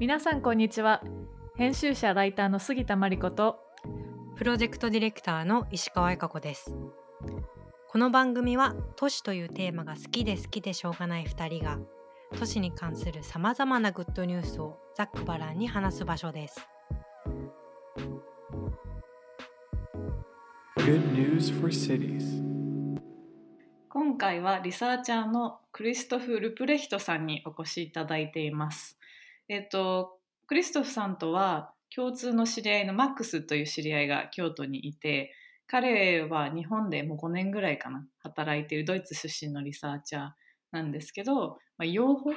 皆さんこんにちは。編集者ライターの杉田真理子とプロジェクトディレクターの石川恵香子です。この番組は都市というテーマが好きで好きでしょうがない2人が都市に関するさまざまなグッドニュースをざっくばらんに話す場所です。Good news for cities. 今回はリサーチャーのクリストフ・ルプレヒトさんにお越しいただいていますえっとクリストフさんとは共通の知り合いのマックスという知り合いが京都にいて彼は日本でもう5年ぐらいかな働いているドイツ出身のリサーチャーなんですけど、まあ、養蜂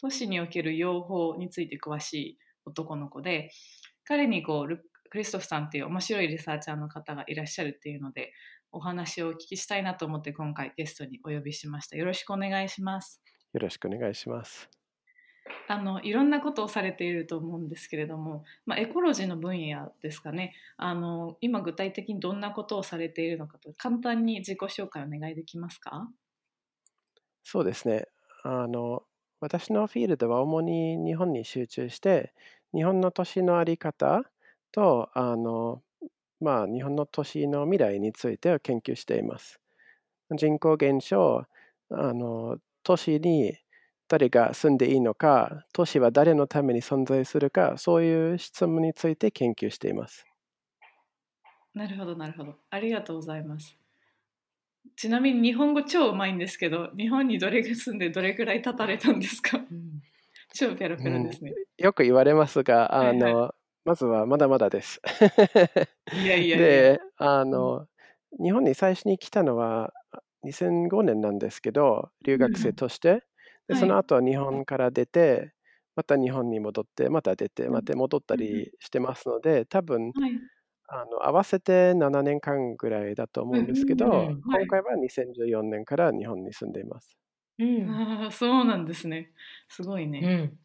都市における養蜂について詳しい男の子で彼にこうクリストフさんっていう面白いリサーチャーの方がいらっしゃるっていうのでお話をお聞きしたいなと思って今回ゲストにお呼びしましたよろしくお願いしますよろしくお願いします。あのいろんなことをされていると思うんですけれども、まあ、エコロジーの分野ですかねあの今具体的にどんなことをされているのかと簡単に自己紹介お願いできますか？そうですね。あの私のフィールドは主に日本に集中して、日本の都市のあり方とあの、まあ、日本の都市の未来について研究しています。人口減少、あの都市に誰が住んでいいのか、都市は誰のために存在するか、そういう質問について研究しています。なるほどなるほど。ありがとうございます。ちなみに日本語超うまいんですけど日本にどれぐらい住んでどれぐらい経たれたんですか？うん。超ペラペラですね、よく言われますが、あはいはい。のまずはまだまだです。いやいやいや。で、あの、日本に最初に来たのは2005年なんですけど、留学生として。で、その後は日本から出て、また日本に戻って、また出て、うん。また戻ったりしてますので、多分はい。あの合わせて7年間ぐらいだと思うんですけど、うんはい。今回は2014年から日本に住んでいます。うん。ああそうなんですね。すごいね、うん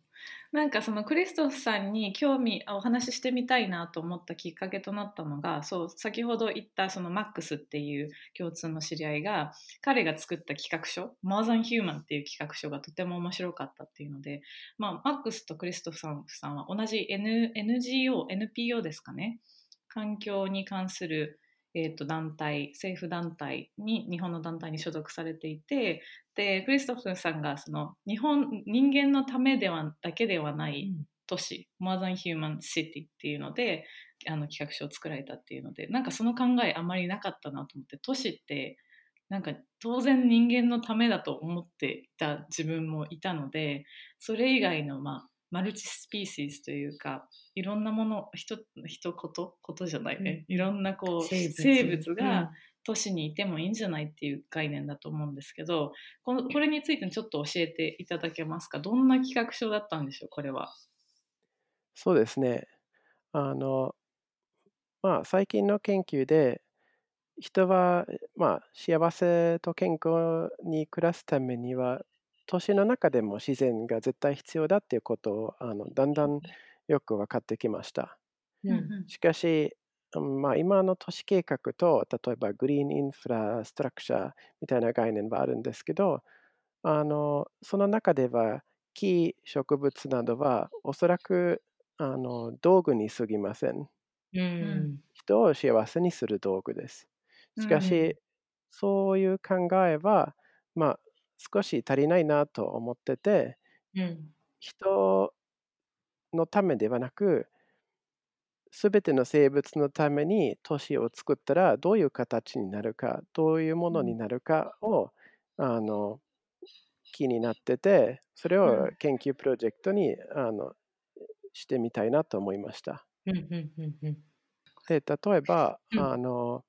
なんかそのクリストフさんに興味お話ししてみたいなと思ったきっかけとなったのがそう先ほど言ったそのマックスっていう共通の知り合いが彼が作った企画書「More Than Human」っていう企画書がとても面白かったっていうので、まあ、マックスとクリストフさんさんは同じ、N、NGO NPO ですかね。環境に関する、えー、と団体政府団体に日本の団体に所属されていてでクリストフさんがその日本人間のためではだけではない都市、More Than Human City っていうのであの企画書を作られたっていうのでなんかその考えあまりなかったなと思って都市ってなんか当然人間のためだと思っていた自分もいたのでそれ以外の、まあ、マルチスピーシーズというかいろんなものひとひとことことじゃないね、いろんなこう生生物物が、都市にいてもいいんじゃないっていう概念だと思うんですけどこのこれについてちょっと教えていただけますか？どんな企画書だったんでしょう？これは。そうですね。あの、まあ、最近の研究で、人は、まあ、幸せと健康に暮らすためには、都市の中でも自然が絶対必要だっていうことをあのだんだんよく分かってきました。うんしかし、うんまあ、今の都市計画と、例えばグリーンインフラストラクチャーみたいな概念はあるんですけど、あのその中では木、植物などはおそらくあの道具に過ぎません。うん人を幸せにする道具です。しかし、うんそういう考えは、まあ、少し足りないなと思ってて、うん。人のためではなく、すべての生物のために都市を作ったらどういう形になるか、どういうものになるかを、あの気になってて、それをうん。研究プロジェクトにあのしてみたいなと思いました。うんうんうんうん。で例えば、うん。あの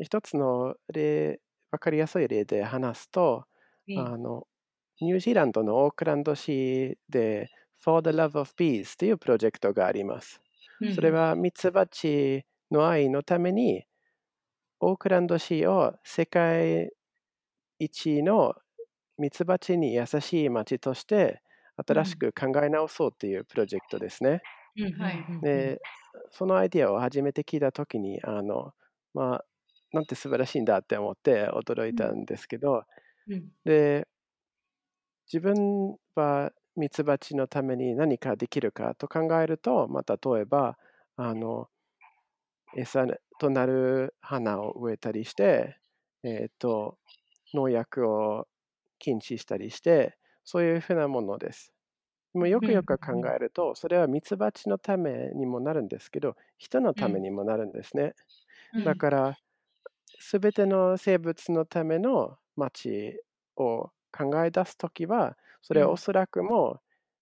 一つの例、わかりやすい例で話すと、あのニュージーランドのオークランド市で For the Love of Bees というプロジェクトがあります。それはミツバチの愛のために、オークランド市を世界一のミツバチに優しい町として新しく考え直そうというプロジェクトですね。で、そのアイディアを初めて聞いたときに、あの、まあ、なんて素晴らしいんだって思って驚いたんですけど、うんで、自分はミツバチのために何かできるかと考えると、まあ、例えばあの餌となる花を植えたりして、えーと、農薬を禁止したりして、そういうふうなものです。でもよくよく考えると、それはミツバチのためにもなるんですけど、人のためにもなるんですね。だから、すべての生物のための町を考え出すときは、それはおそらくも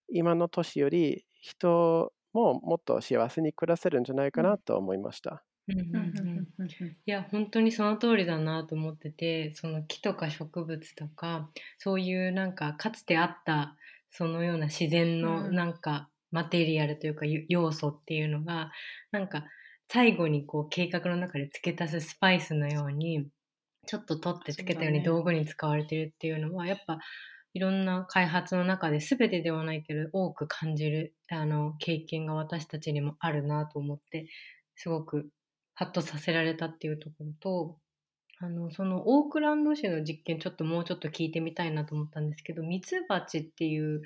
今の年より人ももっと幸せに暮らせるんじゃないかなと思いました。うんうんうん、いや本当にその通りだなと思っててその木とか植物とかそういうなんかかつてあったそのような自然のなんかマテリアルというか要素っていうのがなんか最後にこう計画の中で付け足すスパイスのようにちょっと取ってつけたように道具に使われてるっていうのは、やっぱいろんな開発の中で全てではないけど多く感じるあの経験が私たちにもあるなと思ってすごくハッとさせられたっていうところとあのそのオークランド市の実験ちょっともうちょっと聞いてみたいなと思ったんですけどミツバチっていう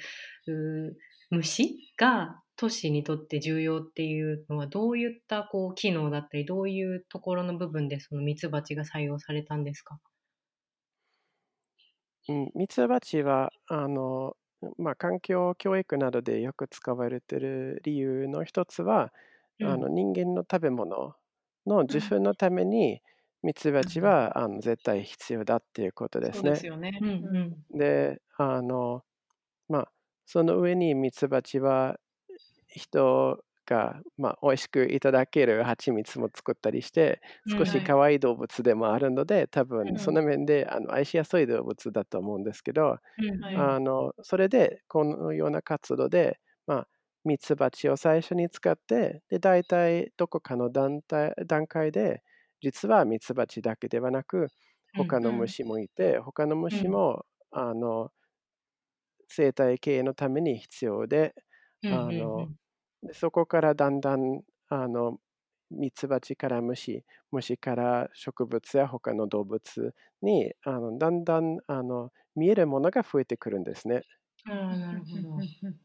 虫が都市にとって重要っていうのはどういったこう機能だったりどういうところの部分でそのミツバチが採用されたんですか？ミツバチはあの、まあ、環境教育などでよく使われている理由の一つは、うん、あの人間の食べ物の受粉のために、ミツバチは、あの絶対必要だっていうことですね。ですよね。であのまあその上にミツバチは人が、まあ、美味しくいただける蜂蜜も作ったりして少し可愛い動物でもあるので、多分その面であの愛しやすい動物だと思うんですけど、あのそれでこのような活動で、まあ、ミツバチを最初に使ってで大体どこかの団体段階で実はミツバチだけではなく他の虫もいて、他の虫も、あの生態系のために必要で、あのでそこからだんだんあのミツバチから虫、虫から植物や他の動物にあのだんだんあの見えるものが増えてくるんですね。あなるほど。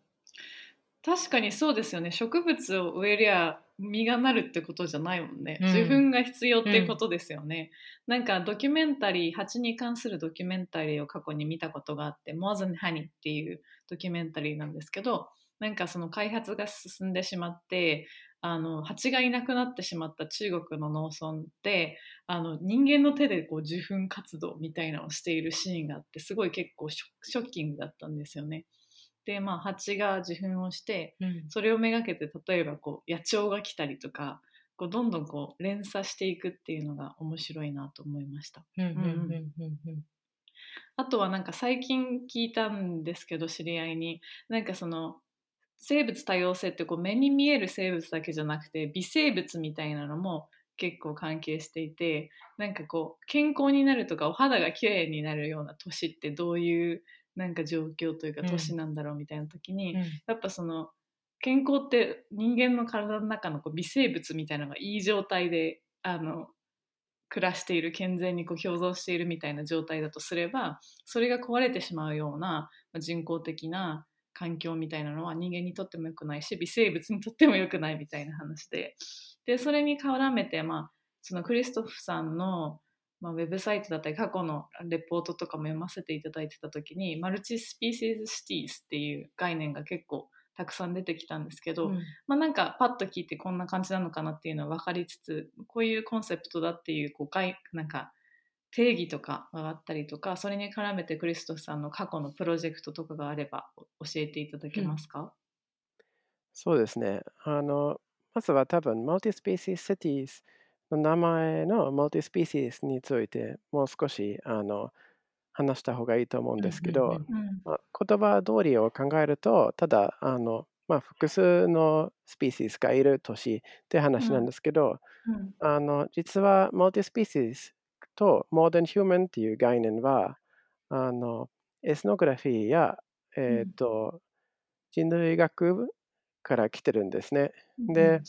確かにそうですよね。植物を植えりゃ実がなるってことじゃないもんね、うん、受粉が必要ってことですよね、うん、なんかドキュメンタリー蜂に関するドキュメンタリーを過去に見たことがあって「More Than Honey」っていうドキュメンタリーなんですけどなんかその開発が進んでしまってあの蜂がいなくなってしまった中国の農村であの人間の手でこう受粉活動みたいなのをしているシーンがあってすごい結構ショッキングだったんですよね。でまあ蜂が受粉をして、うん、それをめがけて例えばこう野鳥が来たりとかこうどんどんこう連鎖していくっていうのが面白いなと思いました。あとはなんか最近聞いたんですけど知り合いになんかその生物多様性ってこう目に見える生物だけじゃなくて微生物みたいなのも結構関係していてなんかこう健康になるとかお肌が綺麗になるような年ってどういうなんか状況というか年なんだろうみたいな時に、うん、やっぱその健康って人間の体の中のこう微生物みたいなのがいい状態であの暮らしている健全にこう共存しているみたいな状態だとすればそれが壊れてしまうような人工的な環境みたいなのは人間にとっても良くないし微生物にとっても良くないみたいな話で。でそれに絡めて、まあ、そのクリストフさんの、まあ、ウェブサイトだったり過去のレポートとかも読ませていただいてた時にマルチスピーシーズシティーズっていう概念が結構たくさん出てきたんですけど、うん、まあなんかパッと聞いてこんな感じなのかなっていうのは分かりつつこういうコンセプトだっていうこうなんか定義とかがあったりとかそれに絡めてクリストフさんの過去のプロジェクトとかがあれば教えていただけますか、うん、そうですね。あのまずは多分 multispecies cities の名前の multispecies についてもう少しあの話した方がいいと思うんですけど、まあ、言葉通りを考えるとただあの、まあ、複数のスピーシーズがいる都市って話なんですけど、うん。うん、あの実はマルティスピーシーズと、モーダン・ヒューマンっていう概念は、あのエスノグラフィーや、えーと、うん、人類学から来てるんですね。で、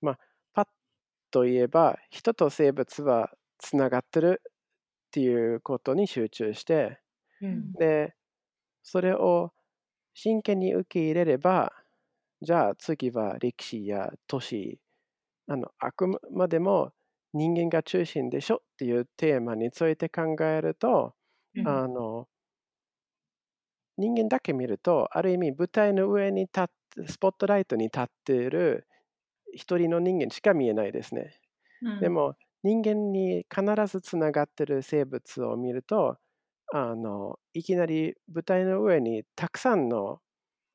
まあ、パッと言えば、人と生物はつながってるっていうことに集中して、うん、で、それを真剣に受け入れれば、じゃあ次は歴史や都市、あのあくまでも人間が中心でしょっていうテーマについて考えると、うんあの人間だけ見ると、ある意味舞台の上に立って、スポットライトに立っている一人の人間しか見えないですね。うんでも人間に必ずつながってる生物を見るとあのいきなり舞台の上にたくさんの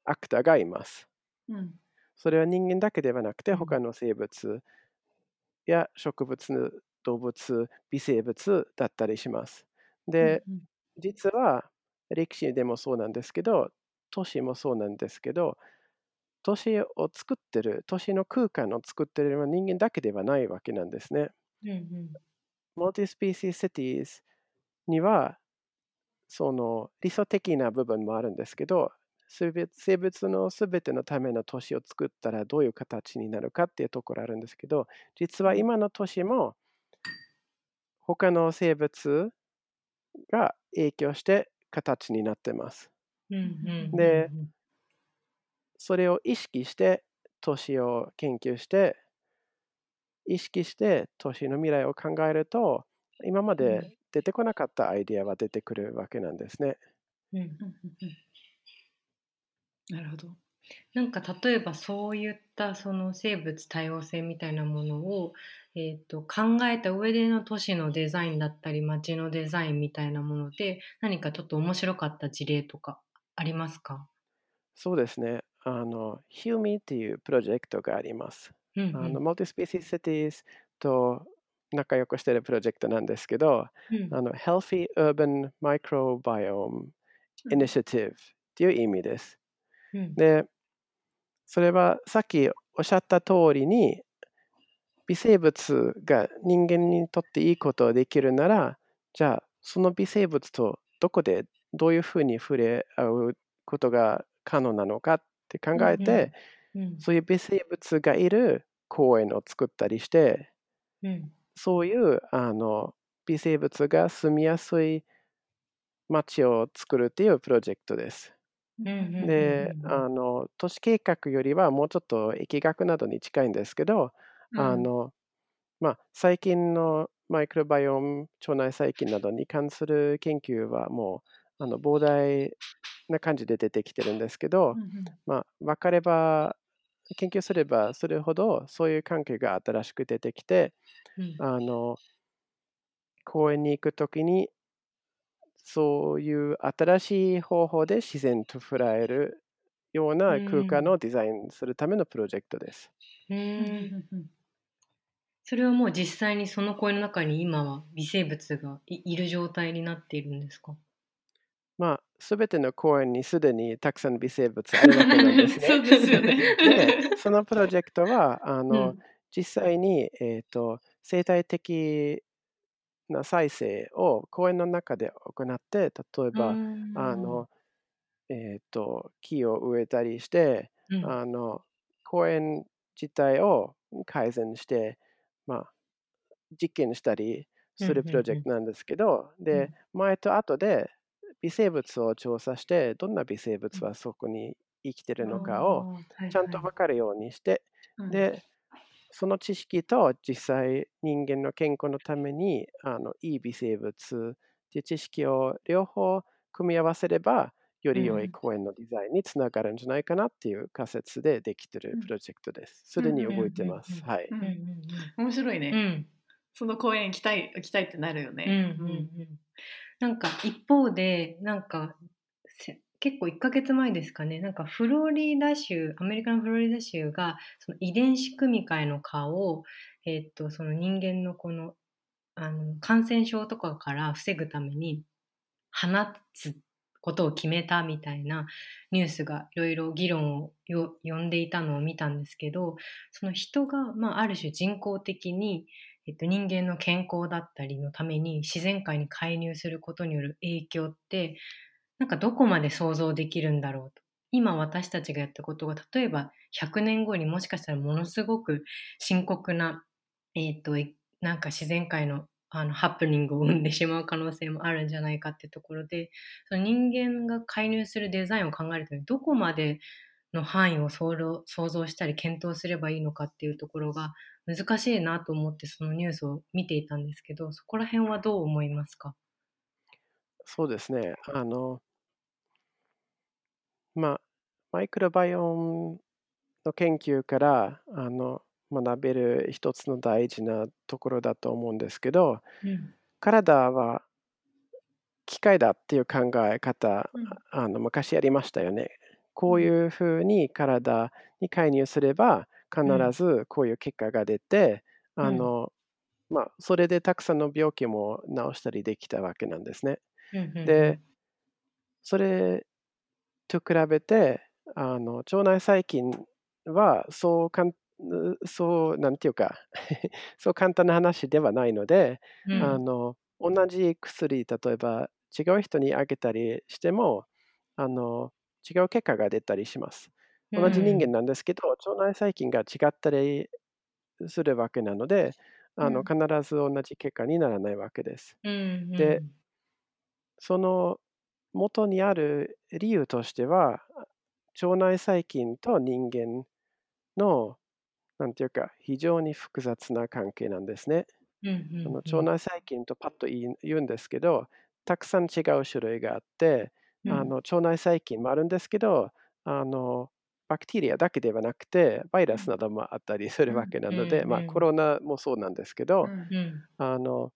アクターがいます。うんそれは人間だけではなくてうん他の生物や植物、動物、微生物だったりします。で、うん実は歴史でもそうなんですけど、都市もそうなんですけど、都市を作ってる、都市の空間を作ってるのは人間だけではないわけなんですね。うんうん multispecies cities には、その理想的な部分もあるんですけど、生物のすべてのための都市を作ったらどういう形になるかっていうところあるんですけど、実は今の都市も他の生物が影響して形になってます。でそれを意識して都市を研究して、意識して都市の未来を考えると、今まで出てこなかったアイデアは出てくるわけなんですね。なるほど。なんか例えばそういったその生物多様性みたいなものを、えー、と考えた上での都市のデザインだったり街のデザインみたいなもので何かちょっと面白かった事例とかありますか、そうですね。あの、HUMI っていうプロジェクトがあります。うんうんあの、Multi Species Cities と仲良くしているプロジェクトなんですけど、うんあの、Healthy Urban Microbiome Initiative っていう意味です。うん。で、それはさっきおっしゃった通りに、微生物が人間にとっていいことをできるなら、じゃあその微生物とどこでどういうふうに触れ合うことが可能なのかって考えて、うんそういう微生物がいる公園を作ったりして、うん。そういうあの微生物が住みやすい街を作るっていうプロジェクトです。うんうんでうんうん。あの都市計画よりはもうちょっと疫学などに近いんですけど、あのまあ、最近のマイクロバイオーム腸内細菌などに関する研究はもうあの膨大な感じで出てきてるんですけど、うんうん。まあ、分かれば研究すればするほどそういう関係が新しく出てきてうん。あの公園に行くときにそういう新しい方法で自然と触れるような空間をデザインするためのプロジェクトです。う それはもう実際にその公園の中に今は微生物がいいる状態になっているんですか？まあ、すべての公園にすでにたくさん微生物あるわけなんですね。そうですよね。で、そのプロジェクトは、あの、うん。実際に、えー、と生態的な再生を公園の中で行って、例えば、あの、えー、と木を植えたりして、うん。あの公園自体を改善して、まあ、実験したりすうんうんうんるプロジェクトなんですけど、で、前と後で微生物を調査して、どんな微生物はそこに生きてるのかをちゃんと分かるようにして、うん。で、その知識と実際人間の健康のためにあのいい微生物っていう知識を両方組み合わせれば、より良いうん公園のデザインにつながるんじゃないかなっていう仮説でできてるうんプロジェクトです。すでに動いてます。はい。面白いね、うんうんその公園行きたい行きたいってなるようんね。うんうんなんか一方でなんかせ結構1ヶ月前ですかね。なんかフロリダ州アメリカのフロリダ州がその遺伝子組み換えの蚊を、えーっとその人間のこのあの感染症とかから防ぐために放つことを決めたみたいなニュースがいろいろ議論を呼んでいたのを見たんですけどその人が、まあ、ある種人工的に、えっと、人間の健康だったりのために自然界に介入することによる影響ってなんかどこまで想像できるんだろうと。今私たちがやったことが例えば100年後にもしかしたらものすごく深刻な、えっとなんか自然界のあのハプニングを生んでしまう可能性もあるんじゃないかってところでその人間が介入するデザインを考えるとどこまでの範囲を想像したり検討すればいいのかっていうところが難しいなと思ってそのニュースを見ていたんですけどそこら辺はどう思いますか？そうですね。あの、まあ、マイクロバイオンの研究からあの学べる一つの大事なところだと思うんですけど、うん、体は機械だっていう考え方、うん、あの昔ありましたよね。こういうふうに体に介入すれば必ずこういう結果が出て、うん、あのまあ、それでたくさんの病気も治したりできたわけなんですね。で、それと比べて、あの腸内細菌はそうかんそうなんていうか そう簡単な話ではないので、うん、あの同じ薬例えば違う人にあげたりしてもあの違う結果が出たりします。同じ人間なんですけど、腸内細菌が違ったりするわけなので、あの必ず同じ結果にならないわけです。で、その元にある理由としては、腸内細菌と人間の、なんていうか、非常に複雑な関係なんですね。その腸内細菌とパッと言うんですけど、たくさん違う種類があって、あの腸内細菌もあるんですけど、あのバクテリアだけではなくて、バイラスなどもあったりするわけなので、まあ、コロナもそうなんですけど、あの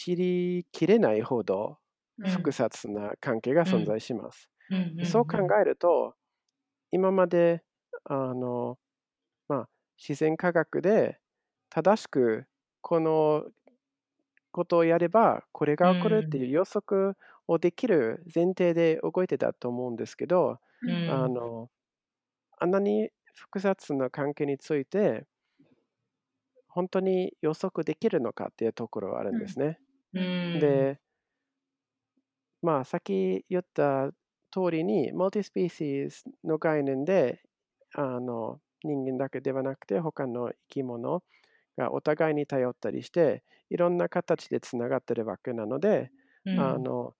知りきれないほど複雑な関係が存在します。そう考えると、今まであの、まあ、自然科学で正しくこのことをやればこれが起こるっていう予測をできる前提で動いてたと思うんですけど、うん、あのあんなに複雑な関係について本当に予測できるのかっていうところはあるんですね。うん、でまあさっき言った通りにマルティスピーシーズの概念であの人間だけではなくて他の生き物がお互いに頼ったりしていろんな形でつながってるわけなので、うん、あの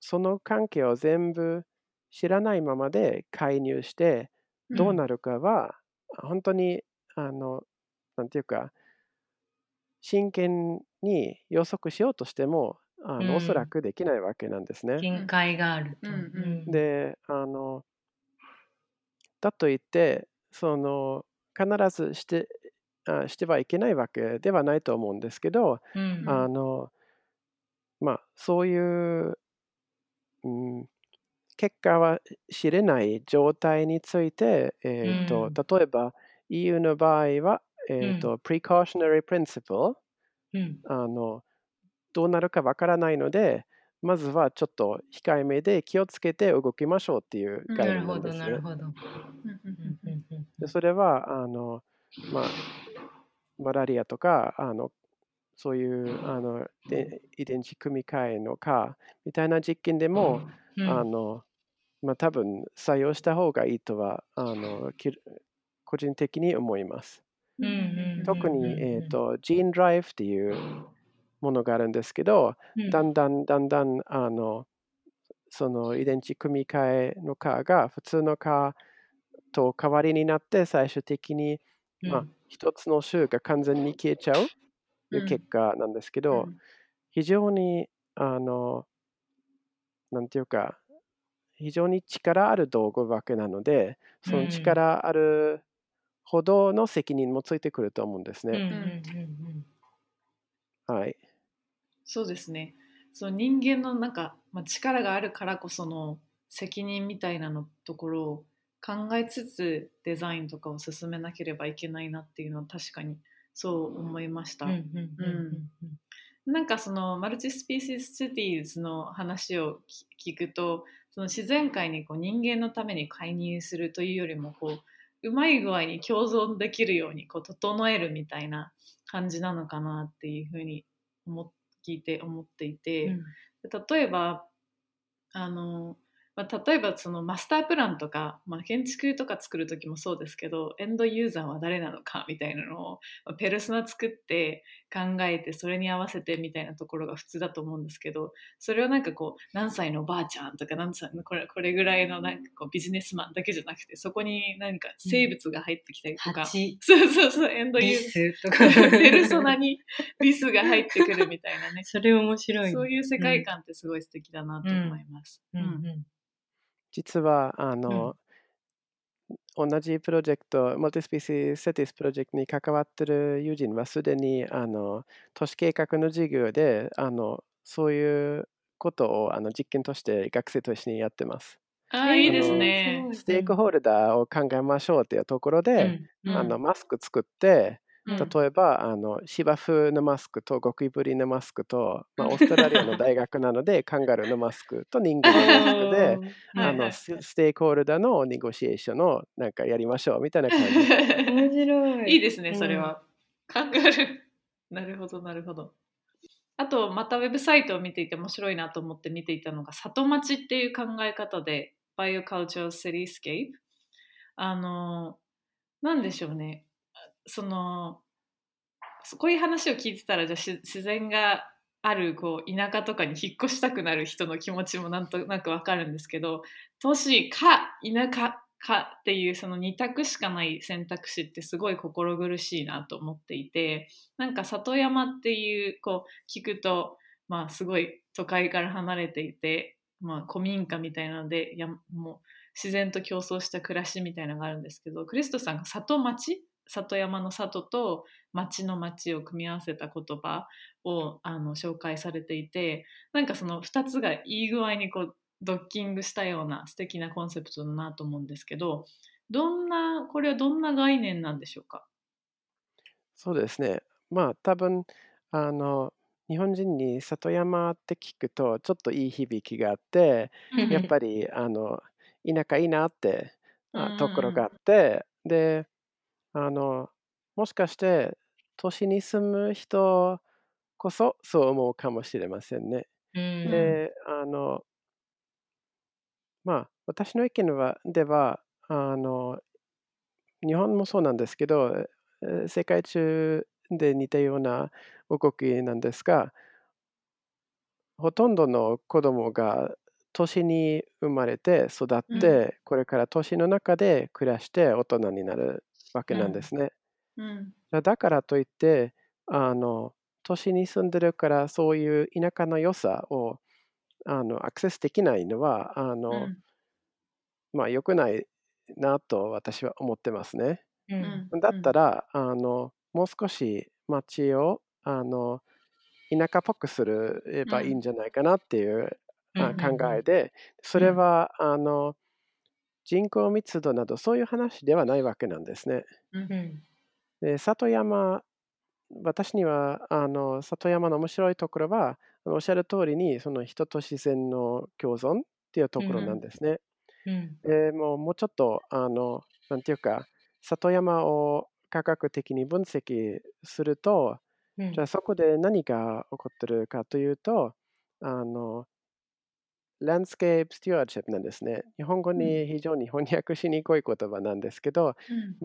その関係を全部知らないままで介入してどうなるかは、本当にあのなんていうか真剣に予測しようとしてもあの、うん、おそらくできないわけなんですね。限界があると。であのだといってその必ずしてあしてはいけないわけではないと思うんですけど、うんあのまあ、そういう、うん、結果は知れない状態について、えーと、うん、例えば EU の場合は、えーとうん、precautionary principle、うん、あのどうなるかわからないのでまずはちょっと控えめで気をつけて動きましょうっていう概念なんですね。なるほど、なるほど。それはあの、まあ、マラリアとか、あのそういうあの遺伝子組み換えのかみたいな実験でも、うん、あのまあ、多分採用した方がいいとはあの個人的に思います。特に、えーと、ジーンドライブっていうものがあるんですけど、うん、だんだんだんだんあのその遺伝子組み換えのカーが普通のカーと代わりになって最終的に、まあ、一つの州が完全に消えちゃうという結果なんですけど、非常にあのなんていうか非常に力ある道具わけなのでその力あるほどの責任もついてくると思うんですね。はい。そうですね。その人間のなんか、まあ、力があるからこその責任みたいなのところを考えつつデザインとかを進めなければいけないなっていうのは確かにそう思いました。なんかそのマルチスピーシスシティーズの話を聞くとその自然界にこう人間のために介入するというよりもこううまい具合に共存できるようにこう整えるみたいな感じなのかなっていうふうに思聞いて思っていて、うん、例えばあの、まあ、例えばそのマスタープランとか、まあ、建築とか作る時もそうですけどエンドユーザーは誰なのかみたいなのを、まあ、ペルソナ作って考えてそれに合わせてみたいなところが普通だと思うんですけどそれをなんかこう何歳のばあちゃんとか何歳のこれこれぐらいのなんかこうビジネスマンだけじゃなくてそこに何か生物が入ってきたりとか、蜂。そうそうそうエンドユリースとか。ペルソナにリスが入ってくるみたいなね。それ面白いね。そういう世界観ってすごい素敵だなと思います。うん。うん。実はあの、同じプロジェクト、 multispecies cities プロジェクトに関わっている友人はすでにあの都市計画の授業であのそういうことをあの実験として学生と一緒にやってます。ああいいですね。ステークホルダーを考えましょうというところで、うんあのマスク作って、うん例えばあの芝生のマスクとゴキブリのマスクと、まあ、オーストラリアの 大学なのでカンガルーのマスクと人間のマスクで、あのスステークホルダーのネゴシエーションをなんかやりましょうみたいな感じ。面白いいいですね、それは。カンガルー。なるほど、なるほど。あと、またウェブサイトを見ていて面白いなと思って見ていたのが、里町っていう考え方で、Biocultural Cityscape。あの、なんでしょうね。その、こういう話を聞いてたら、じゃあ自然があるこう田舎とかに引っ越したくなる人の気持ちもなんとなくわかるんですけど、都市か田舎かっていうその2択しかない選択肢ってすごい心苦しいなと思っていてなんか里山っていうこう聞くとまあすごい都会から離れていて、まあ、古民家みたいなのでやもう自然と競争した暮らしみたいなのがあるんですけどクリストさんが里町里山の里と町の町を組み合わせた言葉をあの紹介されていてなんかその2つがいい具合にこうドッキングしたような素敵なコンセプトだなと思うんですけどどんなこれはどんな概念なんでしょうか？そうですね。まあ多分あの日本人に里山って聞くとちょっといい響きがあって、やっぱりあの田舎いいなってあところがあって、であのもしかして都市に住む人こそそう思うかもしれませんね。うんであのまあ私の意見はではあの日本もそうなんですけどえー世界中で似たような動きなんですがほとんどの子供が都市に生まれて育って、うこれから都市の中で暮らして大人になるわけなんですね。うん。だからといってあの都市に住んでるからそういう田舎の良さをあのアクセスできないのはあの、うん。まあ良くないなと私は思ってますね。うん。うん。だったら、あのもう少し街をあの田舎っぽくすればいいんじゃないかなっていう、あ考えでそれは、あの人口密度などそういう話ではないわけなんですね。うんで里山私にはあの里山の面白いところはおっしゃる通りにその人と自然の共存っていうところなんですね。うんでもうもうちょっとあのなんていうか里山を科学的に分析するとうんじゃあそこで何が起こってるかというとあの landscape stewardship なんですね。日本語に非常に翻訳しにくい言葉なんですけど、うん。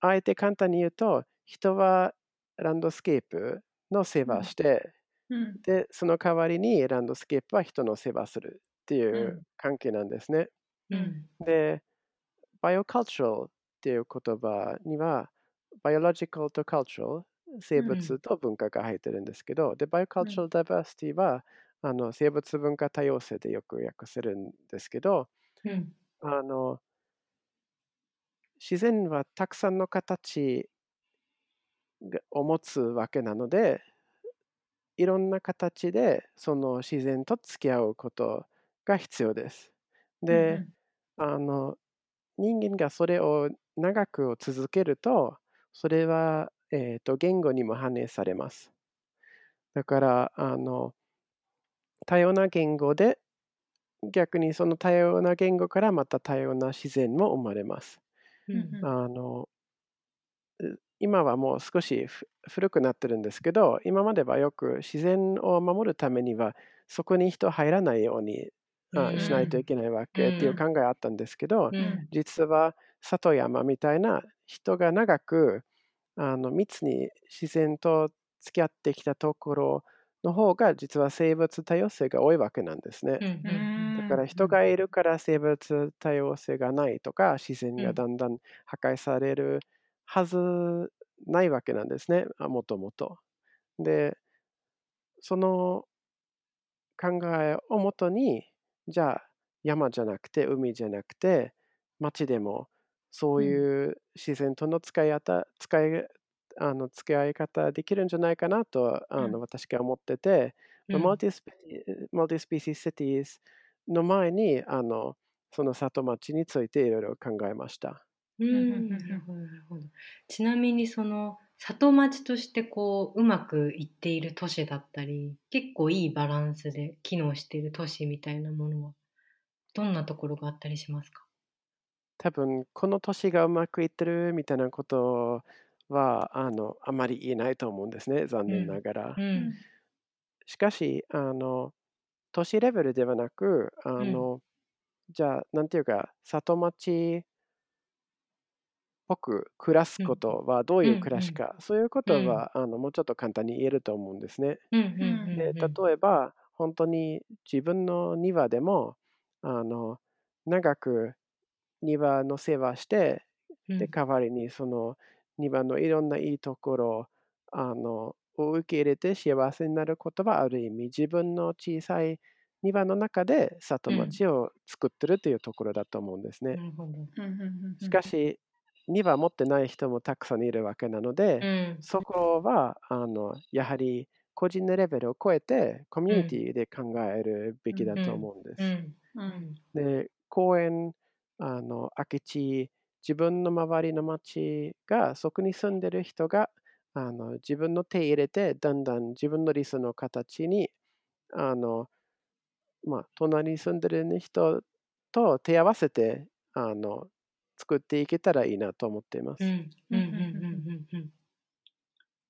あえて簡単に言うと、人はランドスケープの世話して、うん。で、その代わりにランドスケープは人の世話するっていううん。関係なんですね。うん。で、biocultural っていう言葉には、biological と cultural、生物と文化が入ってるんですけど、で、biocultural diversity は、あの生物文化多様性でよく訳せるんですけど、うんあの自然はたくさんの形がを持つわけなのでいろんな形でその自然と付き合うことが必要です。で、あの人間がそれを長く続けるとそれは、えーと言語にも反映されます。だからあの多様な言語で逆にその多様な言語からまた多様な自然も生まれます。うんあのう今はもう少しふ古くなってるんですけど今まではよく自然を守るためにはそこに人入らないようにあうん。しないといけないわけっていう考えあったんですけど、うん。実は里山みたいな人が長くあの密に自然と付き合ってきたところの方が実は生物多様性が多いわけなんですね。だから人がいるから生物多様性がないとか自然がだんだん破壊されるはずないわけなんですねもともと。でその考えをもとにじゃあ山じゃなくて海じゃなくて町でもそういう自然との使い方、使いあの付き合い方できるんじゃないかなとあの、私が思ってて、うん、 multispecies cities の前にあのその里街についていろいろ考えました。うん、なるほどなるほど。ちなみにその里町としてこううまくいっている都市だったり結構いいバランスで機能している都市みたいなものはどんなところがあったりしますか？多分この都市がうまくいってるみたいなことはあのあまり言えないと思うんですね残念ながら。うん、しかしあの都市レベルではなくあの、うん、じゃあなんていうか里町ぽく暮らすことはどういう暮らしか、そういうことは、あのもうちょっと簡単に言えると思うんですね。で例えば本当に自分の庭でもあの長く庭の世話してで代わりにその庭のいろんないいところあのを受け入れて幸せになることはある意味自分の小さい庭の中で里町を作ってるというところだと思うんですね。しかし庭持ってない人もたくさんいるわけなので、うん、そこはあのやはり個人のレベルを超えてコミュニティで考えるべきだと思うんです。で公園あの空き地自分の周りの町がそこに住んでる人があの自分の手入れてだんだん自分の理想の形にあの、まあ、隣に住んでる人と手合わせてあの作っていけたらいいなと思っています。うんうんうんうん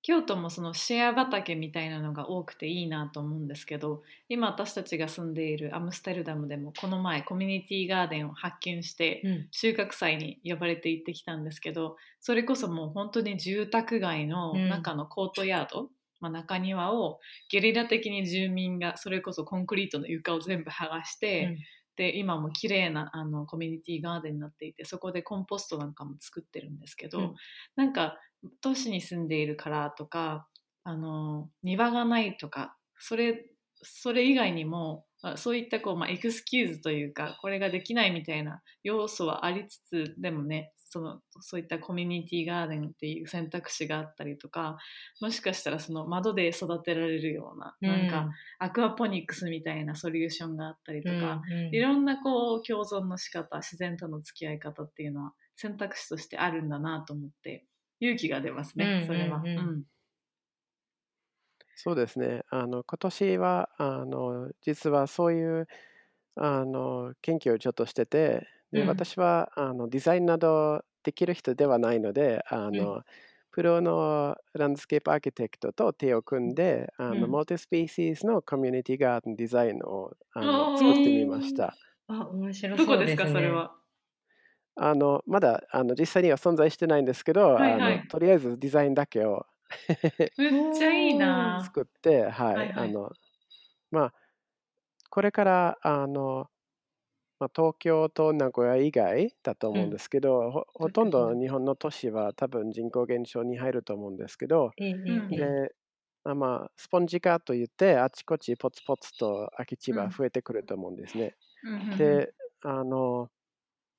京都もそのシェア畑みたいなのが多くていいなと思うんですけど今私たちが住んでいるアムステルダムでもこの前コミュニティガーデンを発見して収穫祭に呼ばれて行ってきたんですけどそれこそもう本当に住宅街の中のコートヤード、うん、まあ、中庭をゲリラ的に住民がそれこそコンクリートの床を全部剥がして、で今も綺麗なあなコミュニティガーデンになっていてそこでコンポストなんかも作ってるんですけど、うん、なんか都市に住んでいるからとかあの庭がないとかそれそれ以外にもそういったこう、まあ、エクスキューズというかこれができないみたいな要素はありつつでもねそのそういったコミュニティガーデンっていう選択肢があったりとかもしかしたらその窓で育てられるような,、なんかアクアポニックスみたいなソリューションがあったりとか、うんうん、いろんなこう共存の仕方自然との付き合い方っていうのは選択肢としてあるんだなと思って勇気が出ますね、それは。うんそうですね。あの今年はあの実はそういうあの研究をちょっとしてて、で、うん。私はあのデザインなどできる人ではないので、あうん。のプロの landscape architect と手を組んで、あの、うん。モルティスピーシーズの community garden design をあの作ってみました。あ、面白どこそうですか、それは？あのまだあの実際には存在してないんですけど、はいあのとりあえずデザインだけを めっちゃいいな。作って、はい、はいあのまあこれからあのまあ、東京と名古屋以外だと思うんですけど、ほほとんど日本の都市は多分人口減少に入ると思うんですけど、であまあ、スポンジ化といってあちこちポツポツと空き地が増えてくると思うんですね。であの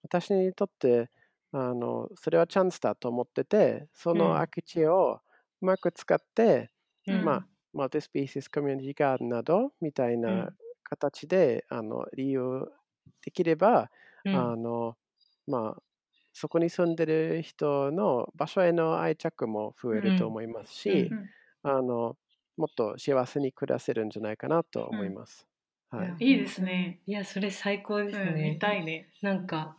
私にとってあのそれはチャンスだと思っててその空き地をうまく使って、まあマルティスピーシスコミュニティガーデンなどみたいな形で、あの利用できれば、うん、あのまあそこに住んでる人の場所への愛着も増えると思いますし、あのもっと幸せに暮らせるんじゃないかなと思います。はい、いいですね。いや、それ最高ですね。見たいね。なんか、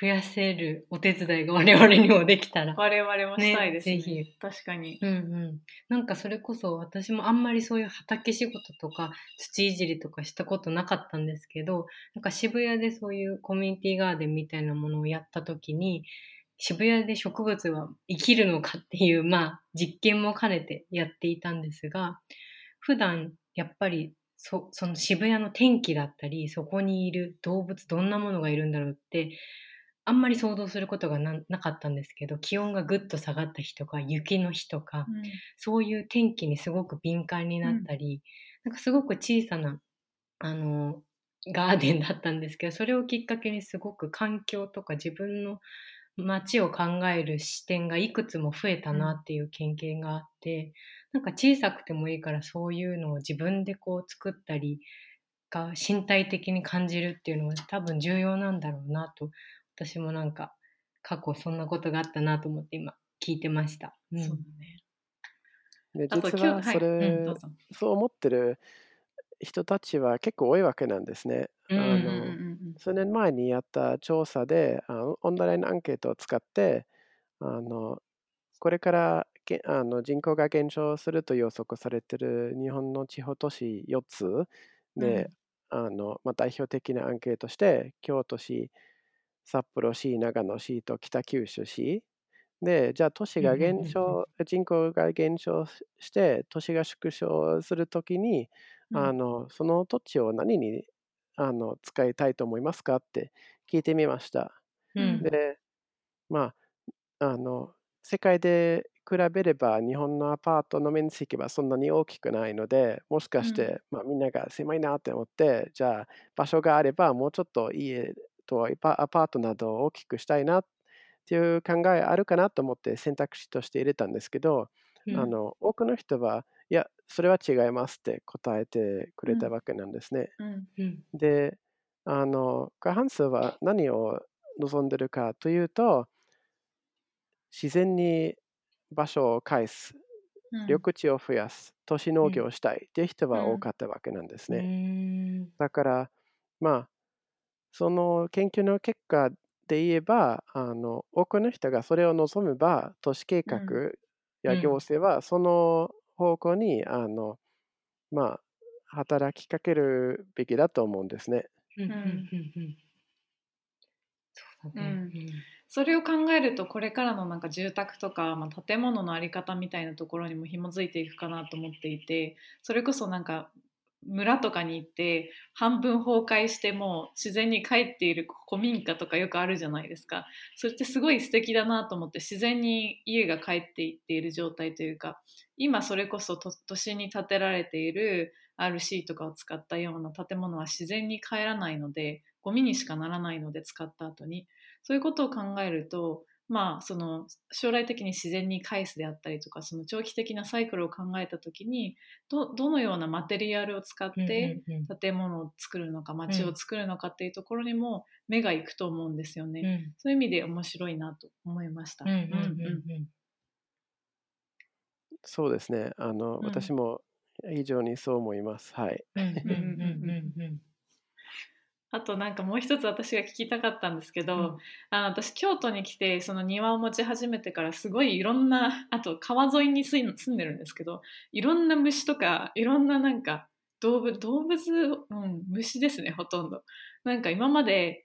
増やせるお手伝いが我々にもできたら。我々もしたいですね。ねぜひ。確かに。うんうん。なんかそれこそ私もあんまりそういう畑仕事とか土いじりとかしたことなかったんですけど、なんか渋谷でそういうコミュニティガーデンみたいなものをやった時に、渋谷で植物は生きるのかっていう、まあ、実験も兼ねてやっていたんですが普段やっぱりそその渋谷の天気だったりそこにいる動物どんなものがいるんだろうってあんまり想像することがななかったんですけど気温がぐっと下がった日とか雪の日とか、うん。そういう天気にすごく敏感になったり、なんかすごく小さなあのガーデンだったんですけどそれをきっかけにすごく環境とか自分の街を考える視点がいくつも増えたなっていう経験があって、なんか小さくてもいいからそういうのを自分でこう作ったりが身体的に感じるっていうのは多分重要なんだろうなと私もなんか過去そんなことがあったなと思って今聞いてました。うんそうだね。であと実はそれ、はいうん。そう思ってる人たちは結構多いわけなんですね。数年前にやった調査であのオンラインアンケートを使ってあのこれからけあの人口が減少すると予測されている日本の地方都市4つで、あのまあ、代表的なアンケートして京都市札幌市長野市と北九州市。でじゃあ都市が減少、人口が減少して都市が縮小するときにうん。あのその土地を何にあの使いたいと思いますかって聞いてみました。うん。で、まあ、あの世界で比べれば日本のアパートの面積はそんなに大きくないのでもしかして、まあ、みんなが狭いなって思ってじゃあ場所があればもうちょっと家とアパートなどを大きくしたいなっていう考えあるかなと思って選択肢として入れたんですけど、うん。あの多くの人はいやそれは違いますって答えてくれたわけなんですね。うんうん。で、あの、過半数は何を望んでるかというと、自然に場所を返す、うん。緑地を増やす、都市農業をしたいっていう人は多かったわけなんですうね。ん。だから、まあ、その研究の結果で言えば、あの多くの人がそれを望めば、都市計画や行政はその方向に、あの、まあ、働きかけるべきだと思うんですね。うんうんうんうん。そうだね。うん。それを考えるとこれからのなんか住宅とか、まあ、建物の在り方みたいなところにも紐づいていくかなと思っていてそれこそなんか村とかに行って半分崩壊しても自然に帰っている古民家とかよくあるじゃないですか。それってすごい素敵だなと思って自然に家が帰っていっている状態というか今それこそ都都心に建てられている RC とかを使ったような建物は自然に帰らないのでゴミにしかならないので使った後にそういうことを考えると、まあ、その将来的に自然に返すであったりとかその長期的なサイクルを考えた時にどどのようなマテリアルを使って建物を作るのか街を作るのかっていうところにも目がいくと思うんですよね。うんそういう意味で面白いなと思いました。うんうんうんうんうんそうですね。あの、うん私も非常にそう思います。はい。あとなんかもう一つ私が聞きたかったんですけど、うんあの私京都に来てその庭を持ち始めてからすごいいろんなあと川沿いに住んでるんですけどいろんな虫とかいろんななんか動物動物、うん、虫ですねほとんど。なんか今まで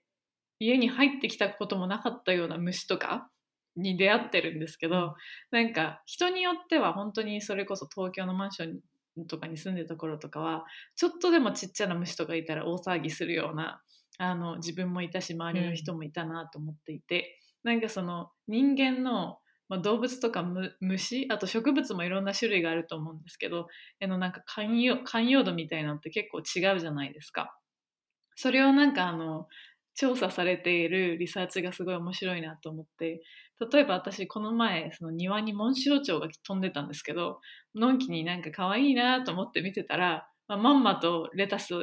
家に入ってきたこともなかったような虫とかに出会ってるんですけど、なんか人によっては本当にそれこそ東京のマンションとかに住んでた頃とかはちょっとでもちっちゃな虫とかいたら大騒ぎするようなあの自分もいたし周りの人もいたなと思っていて、なんかその人間の、まあ、動物とかむ虫あと植物もいろんな種類があると思うんですけどあのなんか寛容寛容度みたいなのって結構違うじゃないですか。それをなんかあの調査されているリサーチがすごい面白いなと思って例えば私この前その庭にモンシロチョウが飛んでたんですけどのんきになんか可愛いなと思って見てたら、まあ、まんまとレタス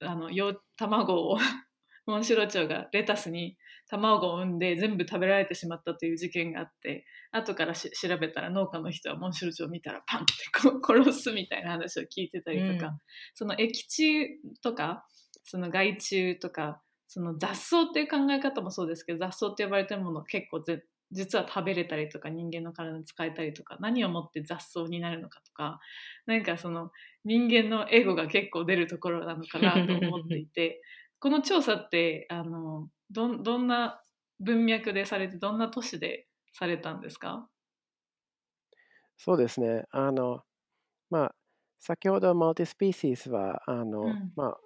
あの幼卵を モンシロチョウがレタスに卵を産んで全部食べられてしまったという事件があって後からし調べたら農家の人はモンシロチョウを見たらパンってこ殺すみたいな話を聞いてたりとか、うん。その液中とかその害虫とかその雑草っていう考え方もそうですけど雑草って呼ばれてるもの結構ぜ実は食べれたりとか人間の体に使えたりとか何をもって雑草になるのかとかなんかその人間のエゴが結構出るところなのかなと思っていて この調査ってあのどんどんな文脈でされてどんな都市でされたんですか？そうですね。あの、まあ、先ほどマルティスピーシーズは、あの、うんまあ、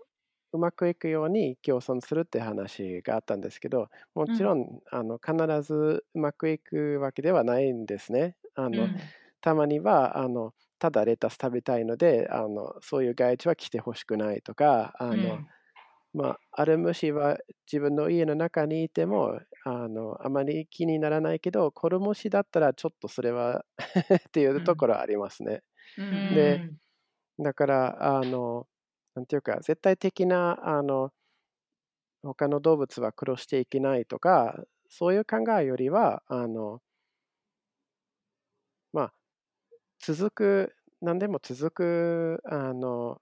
うまくいくように共存するって話があったんですけど、もちろん、あの必ずうまくいくわけではないんですね。あの、うん。たまにはあのただレタス食べたいのであのそういう害虫は来てほしくないとかあの、うんまあ、ある虫は自分の家の中にいてもあのあまり気にならないけどコルムシだったらちょっとそれは っていうところありますね。うん。でだからあのなんていうか絶対的なあの他の動物は殺していけないとかそういう考えよりはあのまあ続く何でも続くあの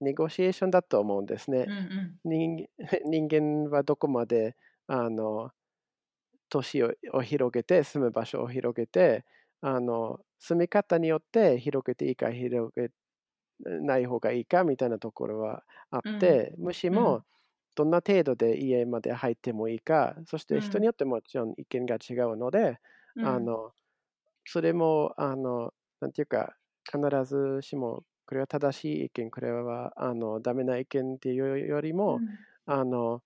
ネゴシエーションだと思うんですね。うんうん人 人間はどこまであの都市をを広げて住む場所を広げてあの住み方によって広げていいか広げない方がいいかみたいなところはあって、虫うもんどんな程度で家まで入ってもいいかそして人によってもちろん意見が違うので、うん。あのそれもあのなんていうか必ずしもこれは正しい意見これはあのダメな意見っていうよりも、あの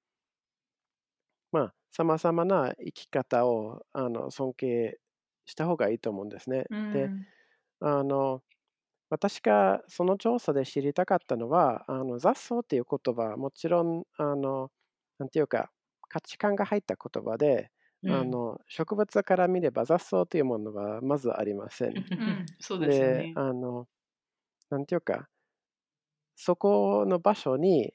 まあさまざまな生き方をあの尊敬した方がいいと思うんですね。うん。であの私がその調査で知りたかったのはあの雑草っていう言葉もちろんあのなんていうか価値観が入った言葉で、あの植物から見れば雑草というものはまずありません。うんそうですよね。あのなんていうかそこの場所に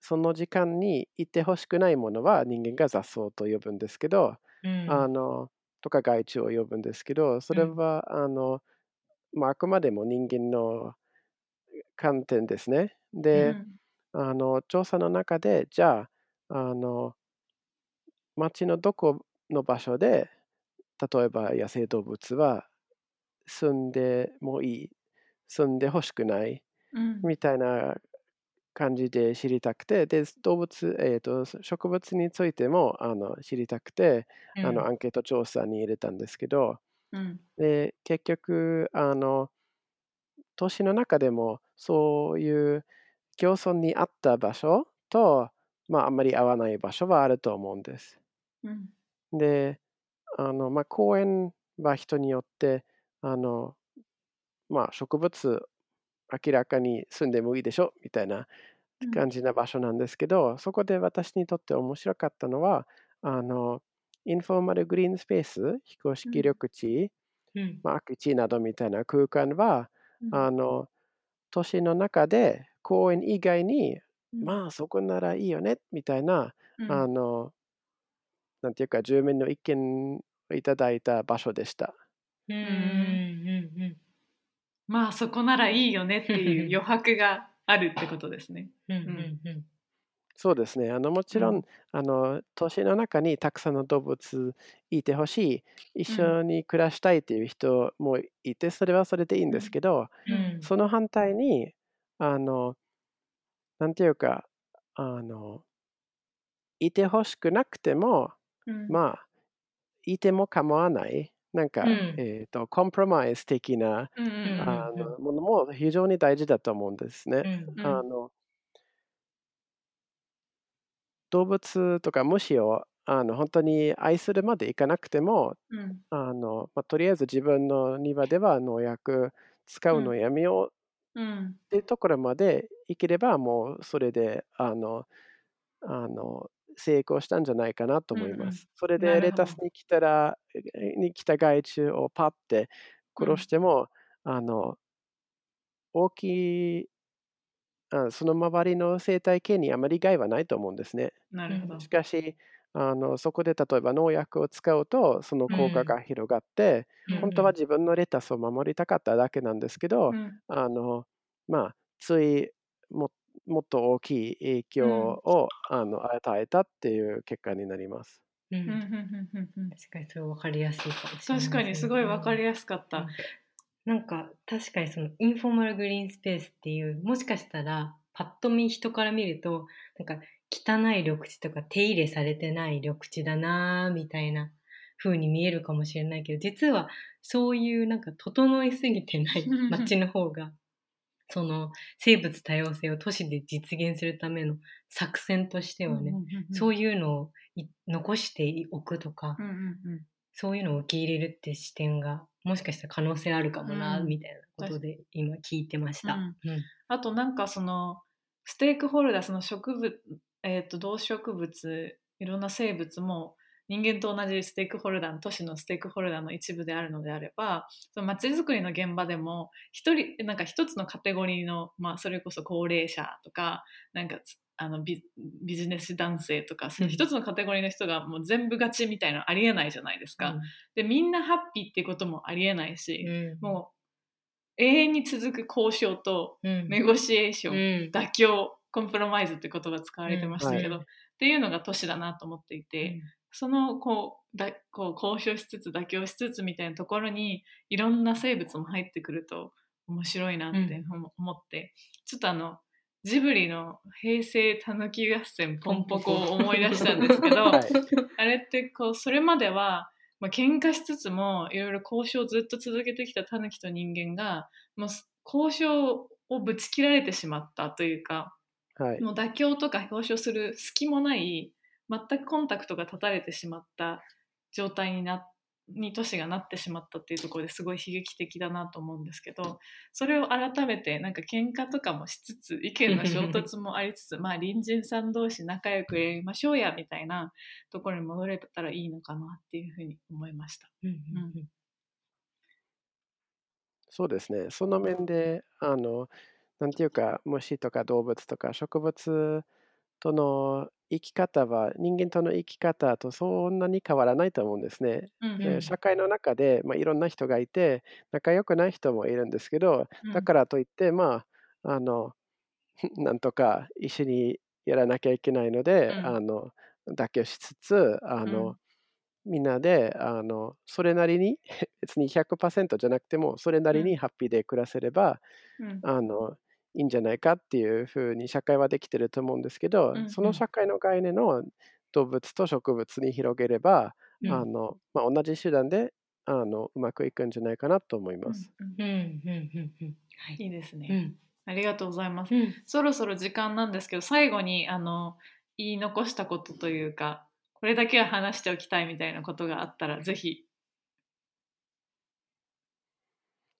その時間に行ってほしくないものは人間が雑草と呼ぶんですけど、あのとか害虫を呼ぶんですけどそれは、あのまあ、あくまでも人間の観点ですね。で、あの調査の中でじゃああの町のどこの場所で例えば野生動物は住んでもいい住んでほしくないうん。みたいな感じで知りたくてで動物、えー、と植物についてもあの知りたくて、あのアンケート調査に入れたんですけどうん。で結局あの都市の中でもそういう競争に合った場所と、まあ、あんまり合わない場所はあると思うんです。うん。であの、まあ、公園は人によってあの、まあ、植物明らかに住んでもいいでしょみたいなうん。感じな場所なんですけど、そこで私にとって面白かったのはあのインフォーマルグリーンスペース非公式緑地、まあ、空き地などみたいな空間は、うん。あの都市の中で公園以外に、うん。まあそこならいいよねみたいな、うん。あのなんていうか住民の意見をいただいた場所でした。うんうんまあそこならいいよねっていう余白があるってことですね。うんうん。うんそうですね。あのもちろん、うんあの都市の中にたくさんの動物いてほしい、一緒に暮らしたいっていう人もいて、それはそれでいいんですけど、うん。その反対に、あの、なんていうか、あの、いてほしくなくても、うん。まあ、いても構わない、なんか、うん。えっ、と、コンプロマイズ的な、うんうん。あのものも非常に大事だと思うんですね。うんうん。あの動物とか虫をあの本当に愛するまでいかなくてもうん。あの、まあ、とりあえず自分の庭では農薬使うのやめよううんっていうところまでいければもうそれであのあの成功したんじゃないかなと思いうんうん。ます。それでレタスに来たらえに来た害虫をパッて殺しても、あの大きいあその周りの生態系にあまり害はないと思うんですね。なるほど。しかしあのそこで例えば農薬を使うとその効果が広がって、うん本当は自分のレタスを守りたかっただけなんですけど、うん。あのまあついももっと大きい影響を、あの与えたっていう結果になります。うん。うん。うんうんうんうん確かにそれ分かりやすいかもしれない確かにすごいわかりややすかった。なんか確かにそのインフォーマルグリーンスペースっていうもしかしたらパッと見人から見るとなんか汚い緑地とか手入れされてない緑地だなーみたいな風に見えるかもしれないけど実はそういうなんか整いすぎてない 街の方がその生物多様性を都市で実現するための作戦としてはね、そういうのを残しておくとか、そういうのを受け入れるって視点がもしかしたら可能性あるかもな、みたいなことで今聞いてました。あとなんかそのステークホルダーその植物、えーと、動植物いろんな生物も人間と同じステークホルダー都市のステークホルダーの一部であるのであればその街づくりの現場でも一人なんか一つのカテゴリーの、まあ、それこそ高齢者とかなんかあのビビジネス男性とかその一つのカテゴリーの人がもう全部勝ちみたいなのありえないじゃないですか。うん、でみんなハッピーっていうこともありえないし、うん、もう永遠に続く交渉とネゴシエーション、うん、妥協コンプロマイズって言葉使われてましたけど、はい、っていうのが都市だなと思っていて、そのこうだこう交渉しつつ妥協しつつみたいなところにいろんな生物も入ってくると面白いなって思って、ちょっとあのジブリの平成たぬき合戦ポンポコを思い出したんですけど、はい、あれってこうそれまでは、まあ喧嘩しつつもいろいろ交渉をずっと続けてきたタヌキと人間がもう交渉をぶち切られてしまったというか、はい、もう妥協とか交渉する隙もない全くコンタクトが断たれてしまった状態になに都市がなってしまったっていうところですごい悲劇的だなと思うんですけどそれを改めてなんか喧嘩とかもしつつ意見の衝突もありつつまあ隣人さん同士仲良くやりましょうやみたいなところに戻れたらいいのかなっていうふうに思いました。うんうんうんそうですね。その面で、あの、なんていうか、虫とか動物とか植物との生き方は人間との生き方とそんなに変わらないと思うんですね。うん社会の中で、まあ、いろんな人がいて仲良くない人もいるんですけどだからといってまああの なんとか一緒にやらなきゃいけないので、うん。あの妥協しつつあの、みんなであのそれなりに 別に100%じゃなくてもそれなりにハッピーで暮らせれば、うん。あのいいんじゃないかっていうふうに社会はできてると思うんですけど、うんうん、その社会の概念を動物と植物に広げれば、うん、あのまあ、同じ手段であのうまくいくんじゃないかなと思います。い。いですね、ありがとうございます、そろそろ時間なんですけど最後にあの言い残したことというかこれだけは話しておきたいみたいなことがあったらぜひ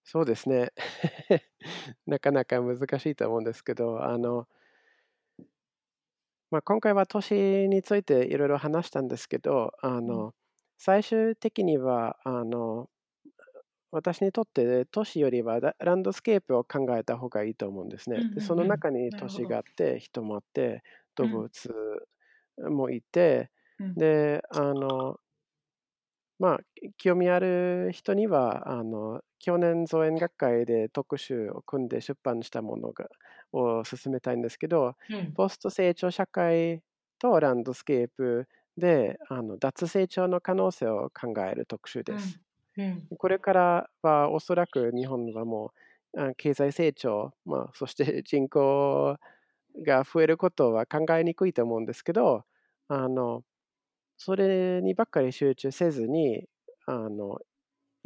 そうですね。なかなか難しいと思うんですけど、あの、まあ、今回は都市についていろいろ話したんですけど、あの、最終的には、あの、私にとって都市よりはランドスケープを考えた方がいいと思うんですね。でその中に都市があって、人もあって、動物もいて、で、あの、まあ、興味ある人には、あの、去年造園学会で特集を組んで出版したものがを進めたいんですけど、うん、ポスト成長社会とランドスケープであの脱成長の可能性を考える特集です。うん。うん、これからはおそらく日本はもう経済成長、まあ、そして人口が増えることは考えにくいと思うんですけどあのそれにばっかり集中せずにあの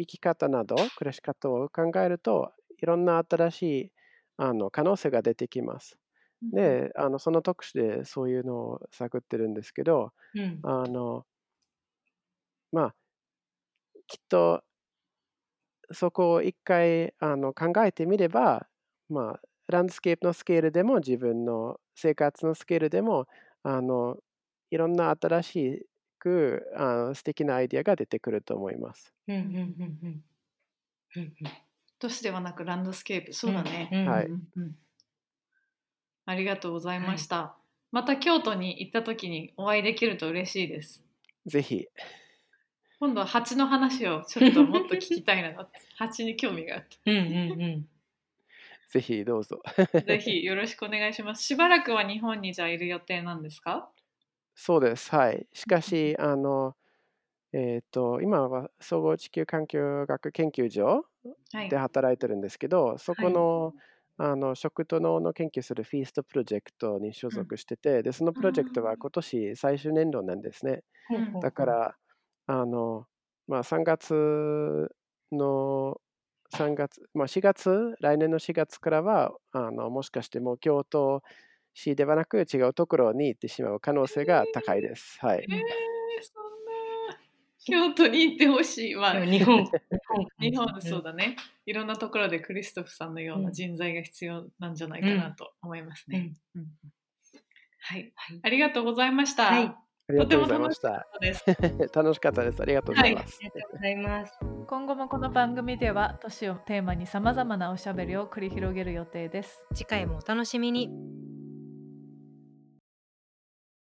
生き方など暮らし方を考えるといろんな新しいあの可能性が出てきます。であのその特殊でそういうのを探ってるんですけど、うん、あのまあきっとそこを一回あの考えてみれば、まあ、ランドスケープのスケールでも自分の生活のスケールでもあのいろんな新しくあの素敵なアイディアが出てくると思います。都市ではなくランドスケープ、そうだね。はい。ありがとうございました。はい、また京都に行った時にお会いできると嬉しいです。ぜひ。今度は蜂の話をちょっともっと聞きたいな 蜂に興味があった。うんうんうんぜひどうぞ。ぜひよろしくお願いします。しばらくは日本にじゃあいる予定なんですか？そうです。はい。しかし、あの、えっ、と、今は総合地球環境学研究所で働いてるんですけど、そこの、あの食と脳の研究するフィーストプロジェクトに所属してて、でそのプロジェクトは今年最終年度なんですね。だからあのまあ、3月の3月、まあ、4月、来年の4月からは、あのもしかしてもう京都市ではなく違うところに行ってしまう可能性が高いです。はい。えー、そんな京都に行ってほしいわ。日本、日本、そうだね。いろんなところでクリストフさんのような人材が必要なんじゃないかなと思いますね。うんうん、はい、ありがとうございました。はいありがとうございました。楽しかったです。ありがとうございます。はい、ありがとうございます。今後もこの番組では都市をテーマにさまざまなおしゃべりを繰り広げる予定です。次回もお楽しみに。